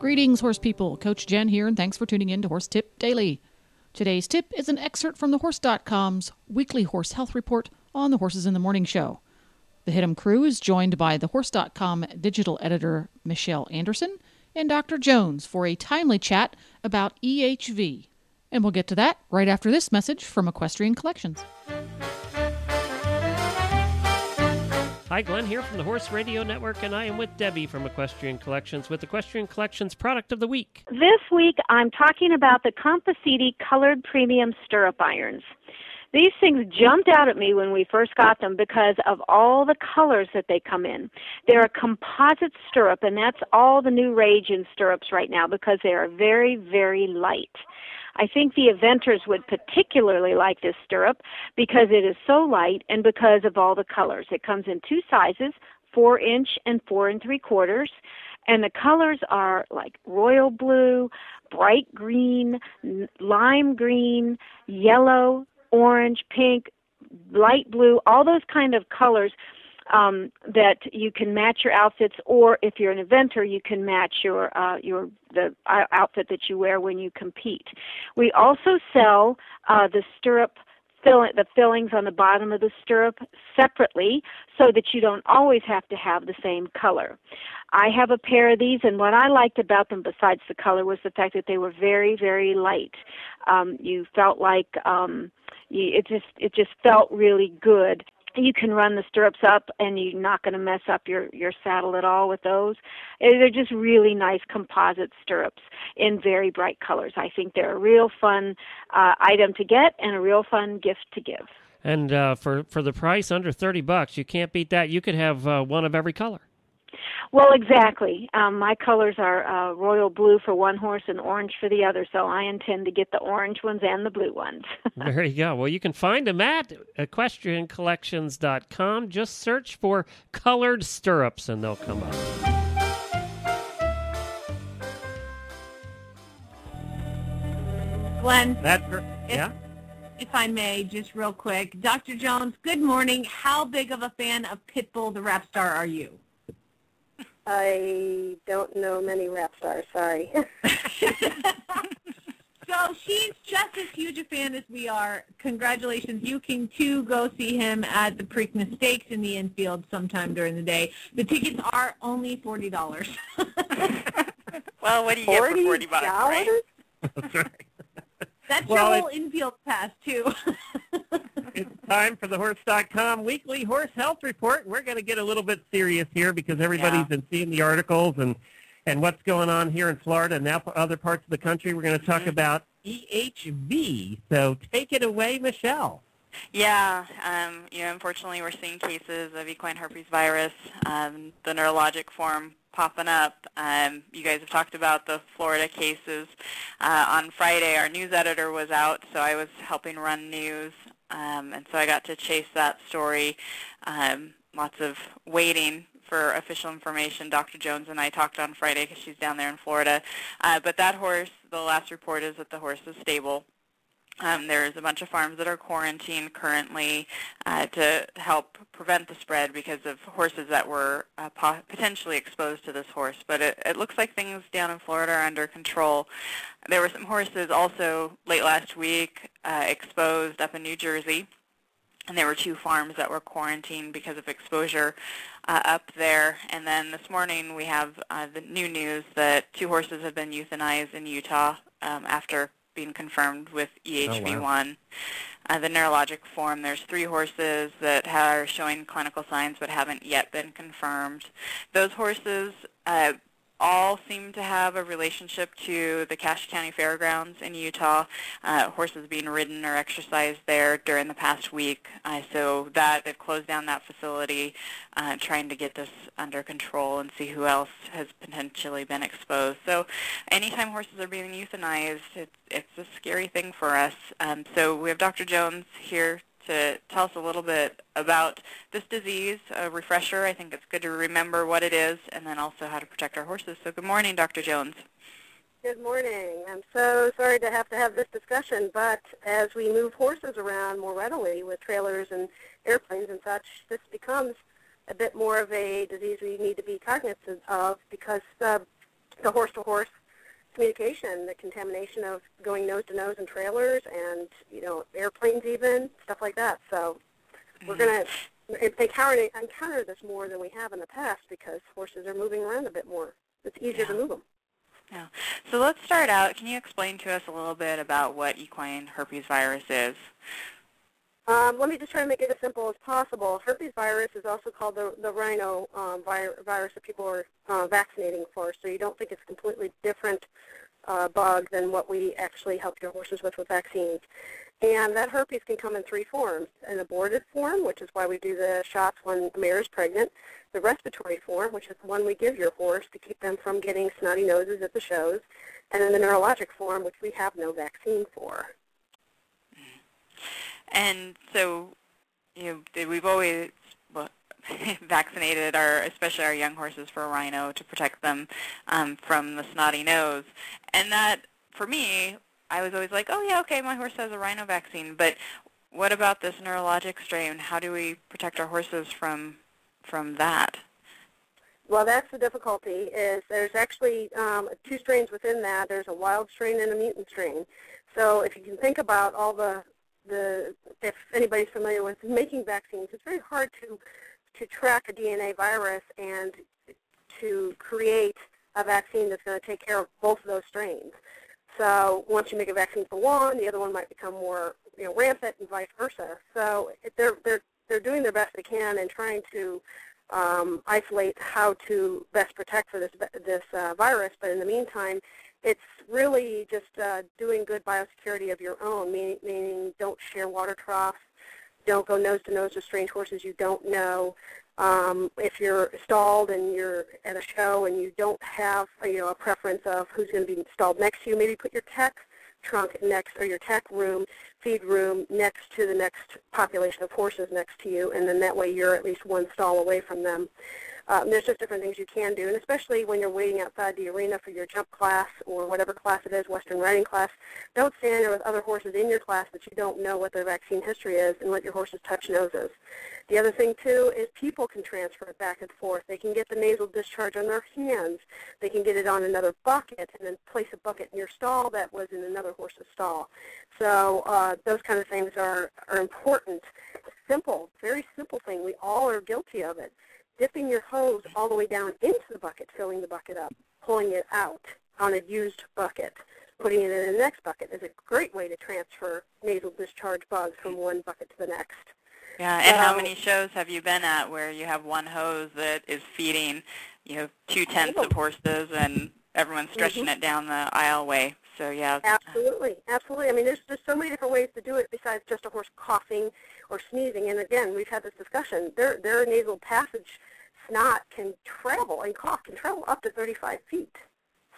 Greetings, horse people. Coach Jen here, and thanks for tuning in to Horse Tip Daily. Today's tip is an excerpt from thehorse.com's weekly horse health report on the Horses in the Morning show. The Hit'em crew is joined by the Horse.com digital editor Michelle Anderson and Dr. Jones for a timely chat about EHV. And we'll get to that right after this message from Equestrian Collections. Hi, Glenn here from the Horse Radio Network, and I am with Debbie from Equestrian Collections with Equestrian Collections Product of the Week. This week I'm talking about the Compositi colored premium stirrup irons. These things jumped out at me when we first got them because of all the colors that they come in. They're a composite stirrup, and that's all the new rage in stirrups right now because they are very, very light. I think the eventers would particularly like this stirrup because it is so light and because of all the colors. It comes in two sizes, four inch and four and three quarters. And the colors are like royal blue, bright green, lime green, yellow, orange, pink, light blue, all those kind of colors um, that you can match your outfits, or if you're an eventer, you can match your uh, your the uh, outfit that you wear when you compete. We also sell uh, the stirrup fill the fillings on the bottom of the stirrup separately so that you don't always have to have the same color. I have a pair of these, and what I liked about them, besides the color, was the fact that they were very, very light. Um, you felt like um, you, it just it just felt really good you can run the stirrups up and you're not going to mess up your your saddle at all with those. Eh, they're just really nice composite stirrups in very bright colors. I think they're a real fun uh, item to get and a real fun gift to give. And uh, for for the price under 30 bucks you can't beat that. You could have uh, one of every color well, exactly. Um, my colors are uh, royal blue for one horse and orange for the other, so I intend to get the orange ones and the blue ones. there you go. Well, you can find them at equestriancollections.com. Just search for colored stirrups and they'll come up. Glenn. That's yeah. If I may, just real quick, Dr. Jones. Good morning. How big of a fan of Pitbull the rap star are you? I don't know many rap stars. Sorry. so she's just as huge a fan as we are. Congratulations. You can too go see him at the Preakness Stakes in the infield sometime during the day. The tickets are only forty dollars. well, what do you get for forty bucks, right? That's right. That's well, your whole infield pass too. it's time for the Horse.com weekly horse health report. We're going to get a little bit serious here because everybody's yeah. been seeing the articles and and what's going on here in Florida and now other parts of the country. We're going to talk mm-hmm. about EHV. So take it away, Michelle. Yeah, um, you know, unfortunately, we're seeing cases of equine herpes virus, um, the neurologic form popping up. Um, you guys have talked about the Florida cases. Uh, on Friday, our news editor was out, so I was helping run news, um, and so I got to chase that story. Um, lots of waiting for official information. Dr. Jones and I talked on Friday because she's down there in Florida. Uh, but that horse, the last report is that the horse is stable. Um, there's a bunch of farms that are quarantined currently uh, to help prevent the spread because of horses that were uh, po- potentially exposed to this horse. But it, it looks like things down in Florida are under control. There were some horses also late last week uh, exposed up in New Jersey. And there were two farms that were quarantined because of exposure uh, up there. And then this morning we have uh, the new news that two horses have been euthanized in Utah um, after being confirmed with EHV1. Oh, wow. uh, the neurologic form, there's three horses that are showing clinical signs but haven't yet been confirmed. Those horses, uh, all seem to have a relationship to the Cache County Fairgrounds in Utah. Uh, horses being ridden or exercised there during the past week. Uh, so that they've closed down that facility, uh, trying to get this under control and see who else has potentially been exposed. So anytime horses are being euthanized, it's, it's a scary thing for us. Um, so we have Dr. Jones here to tell us a little bit about this disease, a refresher. I think it's good to remember what it is and then also how to protect our horses. So good morning, Dr. Jones. Good morning. I'm so sorry to have to have this discussion, but as we move horses around more readily with trailers and airplanes and such, this becomes a bit more of a disease we need to be cognizant of because uh, the horse-to-horse communication, the contamination of going nose to nose in trailers and you know airplanes even stuff like that. So we're mm-hmm. gonna encounter encounter this more than we have in the past because horses are moving around a bit more. It's easier Yeah. to move them. Yeah. So let's start out. Can you explain to us a little bit about what equine herpes virus is? Um, let me just try to make it as simple as possible. Herpes virus is also called the, the rhino um, vi- virus that people are uh, vaccinating for, so you don't think it's a completely different uh, bug than what we actually help your horses with with vaccines. And that herpes can come in three forms. An aborted form, which is why we do the shots when the mare is pregnant. The respiratory form, which is the one we give your horse to keep them from getting snotty noses at the shows. And then the neurologic form, which we have no vaccine for. And so, you know, we've always vaccinated our, especially our young horses for rhino to protect them um, from the snotty nose. And that, for me, I was always like, oh yeah, okay, my horse has a rhino vaccine. But what about this neurologic strain? How do we protect our horses from from that? Well, that's the difficulty. Is there's actually um, two strains within that. There's a wild strain and a mutant strain. So if you can think about all the the if anybody's familiar with making vaccines, it's very hard to to track a DNA virus and to create a vaccine that's going to take care of both of those strains. So once you make a vaccine for one, the other one might become more you know, rampant and vice versa. So they're they're they're doing their best they can and trying to um, isolate how to best protect for this this uh, virus. But in the meantime, it's really just uh, doing good biosecurity of your own, meaning, meaning don't share water troughs, don't go nose to nose with strange horses you don't know. Um, if you're stalled and you're at a show and you don't have you know a preference of who's going to be stalled next to you, maybe put your tack trunk next or your tack room, feed room next to the next population of horses next to you, and then that way you're at least one stall away from them. Um, there's just different things you can do, and especially when you're waiting outside the arena for your jump class or whatever class it is, Western riding class, don't stand there with other horses in your class that you don't know what their vaccine history is and let your horses touch noses. The other thing, too, is people can transfer it back and forth. They can get the nasal discharge on their hands. They can get it on another bucket and then place a bucket in your stall that was in another horse's stall. So uh, those kind of things are, are important. Simple, very simple thing. We all are guilty of it dipping your hose all the way down into the bucket, filling the bucket up, pulling it out on a used bucket, putting it in the next bucket is a great way to transfer nasal discharge bugs from one bucket to the next. Yeah, and how many shows have you been at where you have one hose that is feeding, you know, two tenths of horses and everyone's stretching mm-hmm. it down the aisleway? So yeah, Absolutely, absolutely. I mean, there's there's so many different ways to do it besides just a horse coughing or sneezing. And again, we've had this discussion. Their their nasal passage snot can travel and cough can travel up to 35 feet.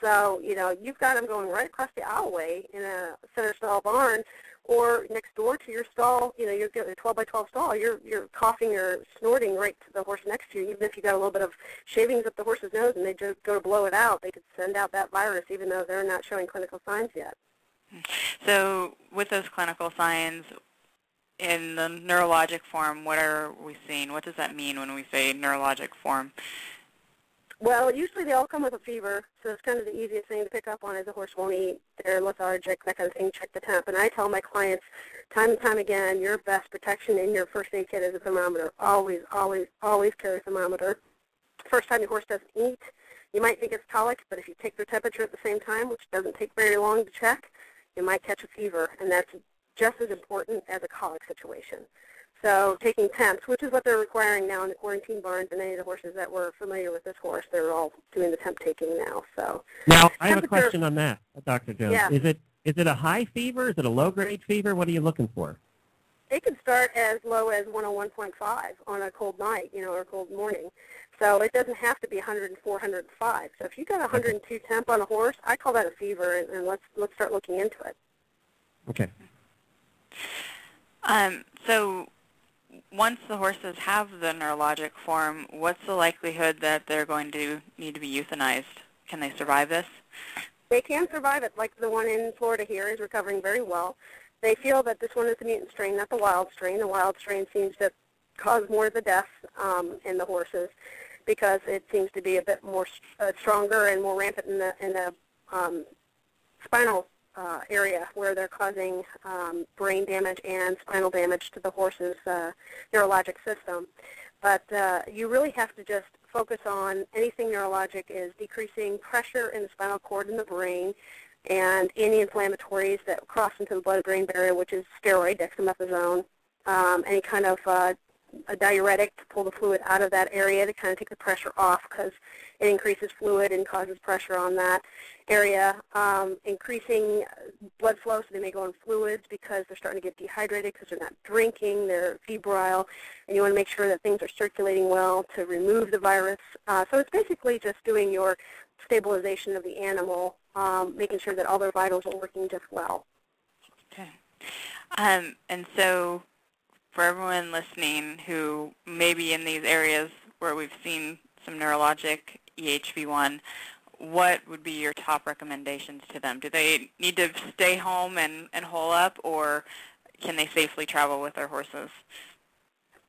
So you know you've got them going right across the aisleway in a center stall barn, or next door to your stall. You know you're a 12 by 12 stall. You're you're coughing or snorting right to the horse next to you. Even if you got a little bit of shavings up the horse's nose and they just go to blow it out, they could send out that virus even though they're not showing clinical signs yet. So with those clinical signs, in the neurologic form, what are we seeing? What does that mean when we say neurologic form? Well, usually they all come with a fever, so it's kind of the easiest thing to pick up on is a horse won't eat, they're lethargic, that kind of thing, check the temp. And I tell my clients time and time again, your best protection in your first aid kit is a thermometer. Always, always, always carry a thermometer. First time your horse doesn't eat, you might think it's colic, but if you take their temperature at the same time, which doesn't take very long to check, you might catch a fever, and that's just as important as a colic situation. So taking temps, which is what they're requiring now in the quarantine barns, and any of the horses that were familiar with this horse, they're all doing the temp taking now. So Now, I have a question on that, Dr. Jones. Yeah. Is it is it a high fever? Is it a low grade fever? What are you looking for? it can start as low as 101.5 on a cold night, you know, or a cold morning. So it doesn't have to be 104, 105. So if you got 102 temp on a horse, I call that a fever, and, and let's let's start looking into it. Okay. Um, so once the horses have the neurologic form, what's the likelihood that they're going to need to be euthanized? Can they survive this? They can survive it, like the one in Florida here is recovering very well. They feel that this one is the mutant strain, not the wild strain. The wild strain seems to cause more of the deaths um, in the horses because it seems to be a bit more uh, stronger and more rampant in the in the um, spinal uh, area where they're causing um, brain damage and spinal damage to the horse's uh, neurologic system. But uh, you really have to just focus on anything neurologic is decreasing pressure in the spinal cord and the brain and any inflammatories that cross into the blood-brain barrier, which is steroid, dexamethasone, um, any kind of uh, a diuretic to pull the fluid out of that area to kind of take the pressure off because it increases fluid and causes pressure on that area. Um, increasing blood flow, so they may go in fluids because they're starting to get dehydrated because they're not drinking, they're febrile, and you want to make sure that things are circulating well to remove the virus. Uh, so it's basically just doing your stabilization of the animal, um, making sure that all their vitals are working just well. Okay. Um, and so for everyone listening who may be in these areas where we've seen some neurologic E EHV1, what would be your top recommendations to them? Do they need to stay home and, and hole up, or can they safely travel with their horses?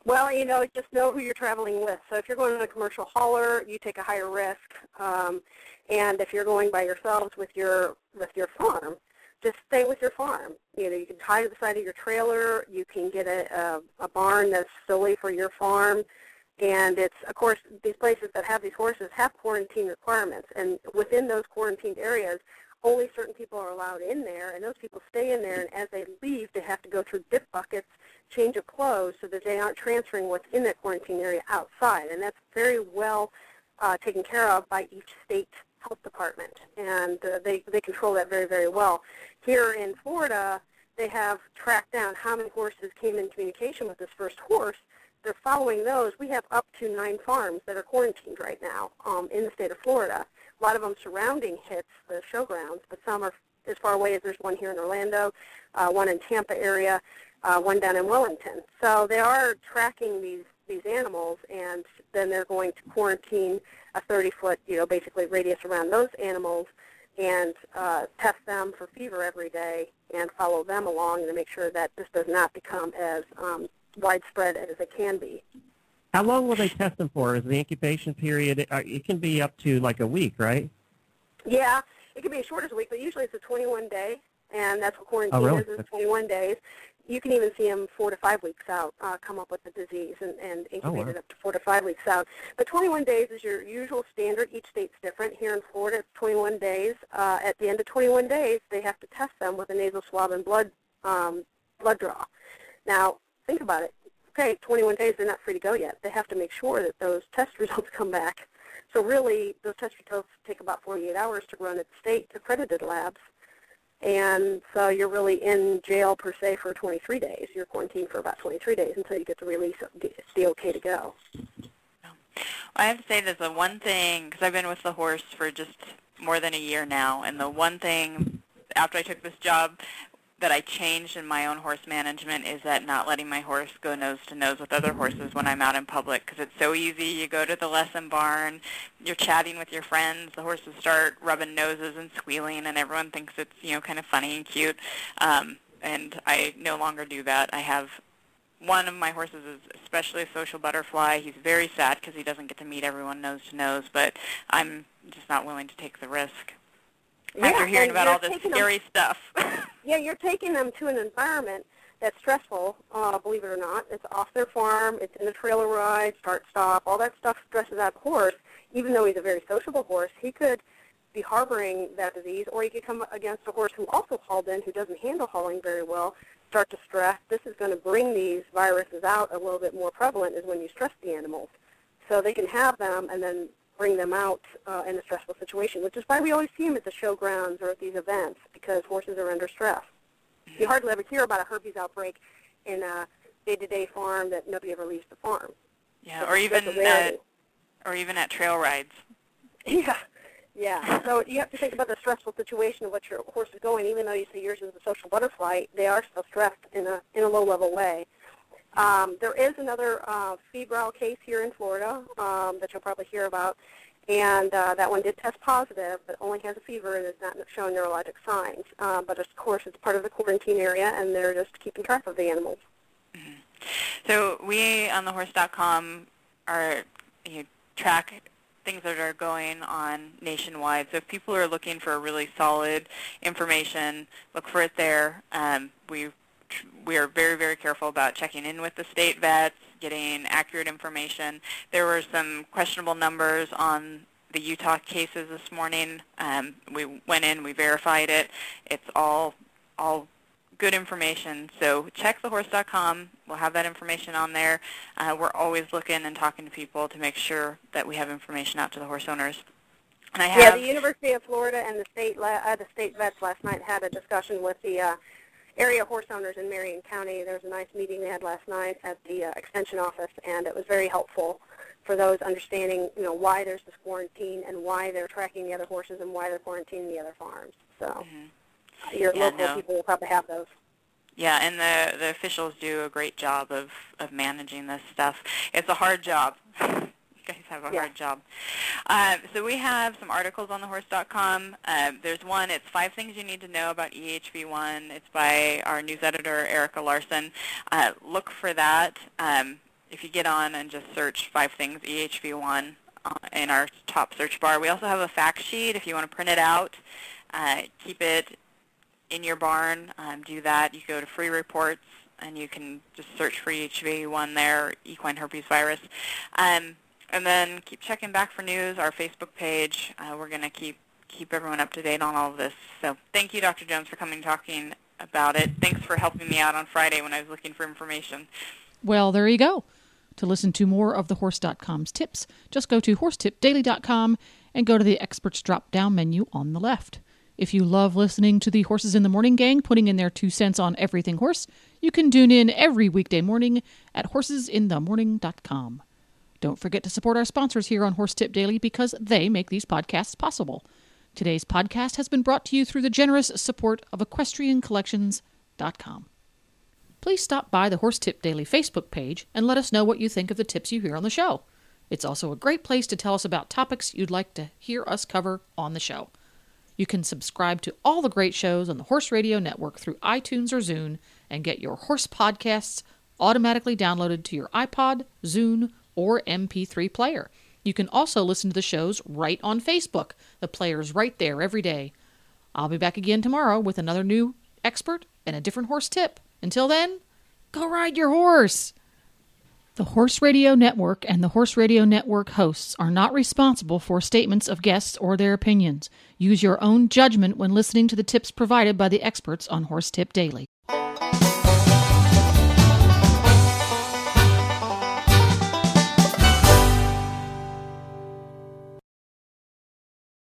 Well, you know, just know who you're traveling with. So if you're going on a commercial hauler, you take a higher risk. Um, and if you're going by yourselves with your with your farm, just stay with your farm. You know, you can tie to the side of your trailer. You can get a, a, a barn that's solely for your farm. And it's, of course, these places that have these horses have quarantine requirements. And within those quarantined areas, only certain people are allowed in there, and those people stay in there, and as they leave, they have to go through dip buckets, change of clothes, so that they aren't transferring what's in that quarantine area outside. And that's very well uh, taken care of by each state health department, and uh, they, they control that very, very well. Here in Florida, they have tracked down how many horses came in communication with this first horse. They're following those. We have up to nine farms that are quarantined right now um, in the state of Florida. A lot of them surrounding HITS, the showgrounds, but some are as far away as there's one here in Orlando, uh, one in Tampa area, uh, one down in Wellington. So they are tracking these these animals, and then they're going to quarantine a 30-foot, you know, basically radius around those animals, and uh, test them for fever every day, and follow them along to make sure that this does not become as um, widespread as it can be. How long will they test them for? Is the incubation period? uh, It can be up to like a week, right? Yeah, it can be as short as a week, but usually it's a 21 day, and that's what quarantine Oh, really? is, is 21 days. You can even see them four to five weeks out uh, come up with the disease and, and Oh, wow. incubated up to four to five weeks out. But 21 days is your usual standard. Each state's different. Here in Florida, it's 21 days. Uh, at the end of 21 days, they have to test them with a nasal swab and blood um, blood draw. Now, think about it. Okay, 21 days, they're not free to go yet. They have to make sure that those test results come back. So really, those test results take about 48 hours to run at state accredited labs. And so you're really in jail per se for 23 days. You're quarantined for about 23 days until you get the release the, the okay to go. I have to say there's the one thing, because I've been with the horse for just more than a year now, and the one thing after I took this job that I changed in my own horse management is that not letting my horse go nose to nose with other horses when I'm out in public because it's so easy. You go to the lesson barn, you're chatting with your friends, the horses start rubbing noses and squealing, and everyone thinks it's you know kind of funny and cute. Um, and I no longer do that. I have one of my horses is especially a social butterfly. He's very sad because he doesn't get to meet everyone nose to nose, but I'm just not willing to take the risk after hearing about all this taking them- stuff. Yeah, you're taking them to an environment that's stressful, uh, believe it or not. It's off their farm. It's in a trailer ride, start, stop. All that stuff stresses out the horse. Even though he's a very sociable horse, he could be harboring that disease, or he could come against a horse who also hauled in, who doesn't handle hauling very well, start to stress, this is going to bring these viruses out a little bit more prevalent is when you stress the animals. So they can have them and then bring them out uh, in a stressful situation, which is why we always see them at the showgrounds or at these events because horses are under stress. You hardly ever hear about a herpes outbreak in a day-to-day farm that nobody ever leaves the farm. Yeah, or even at, or even at trail rides. Yeah, yeah. So you have to think about the stressful situation of what your horse is going. Even though you say yours is a social butterfly, they are still stressed in a in a low-level way. Um, there is another uh, febrile case here in Florida um, that you'll probably hear about, and uh, that one did test positive, but only has a fever and is not showing neurologic signs. Uh, but of course, it's part of the quarantine area, and they're just keeping track of the animals. Mm-hmm. So we on thehorse.com are you know, track things that are going on nationwide. So if people are looking for really solid information, look for it there. Um, we we are very, very careful about checking in with the state vets, getting accurate information. There were some questionable numbers on the Utah cases this morning. Um, we went in, we verified it. It's all all good information. So check thehorse.com. We'll have that information on there. Uh, we're always looking and talking to people to make sure that we have information out to the horse owners. And I have, yeah, the University of Florida and the state uh, the state vets last night had a discussion with the uh, area horse owners in Marion County. There was a nice meeting they had last night at the uh, extension office, and it was very helpful for those understanding, you know, why there's this quarantine and why they're tracking the other horses and why they're quarantining the other farms. So. Mm-hmm your yeah, local no. people will probably have those. Yeah, and the the officials do a great job of of managing this stuff. It's a hard job. guys have a yeah. hard job. Uh, so we have some articles on thehorse.com. Uh, there's one. It's five things you need to know about EHV1. It's by our news editor Erica Larson. Uh, look for that. Um, if you get on and just search five things EHV1 uh, in our top search bar. We also have a fact sheet if you want to print it out. Uh, keep it in your barn, um, do that. You go to free reports and you can just search for EHV1 there, equine herpes virus. Um, and then keep checking back for news, our Facebook page. Uh, we're going to keep keep everyone up to date on all of this. So thank you, Dr. Jones, for coming and talking about it. Thanks for helping me out on Friday when I was looking for information. Well, there you go. To listen to more of the horse.com's tips, just go to horsetipdaily.com and go to the experts drop down menu on the left. If you love listening to the Horses in the Morning gang putting in their two cents on everything horse, you can tune in every weekday morning at horsesinthemorning.com. Don't forget to support our sponsors here on Horse Tip Daily because they make these podcasts possible. Today's podcast has been brought to you through the generous support of equestriancollections.com. Please stop by the Horse Tip Daily Facebook page and let us know what you think of the tips you hear on the show. It's also a great place to tell us about topics you'd like to hear us cover on the show. You can subscribe to all the great shows on the Horse Radio Network through iTunes or Zune and get your horse podcasts automatically downloaded to your iPod, Zune, or MP3 player. You can also listen to the shows right on Facebook. The player's right there every day. I'll be back again tomorrow with another new expert and a different horse tip. Until then, go ride your horse! The Horse Radio Network and the Horse Radio Network hosts are not responsible for statements of guests or their opinions. Use your own judgment when listening to the tips provided by the experts on Horse Tip Daily.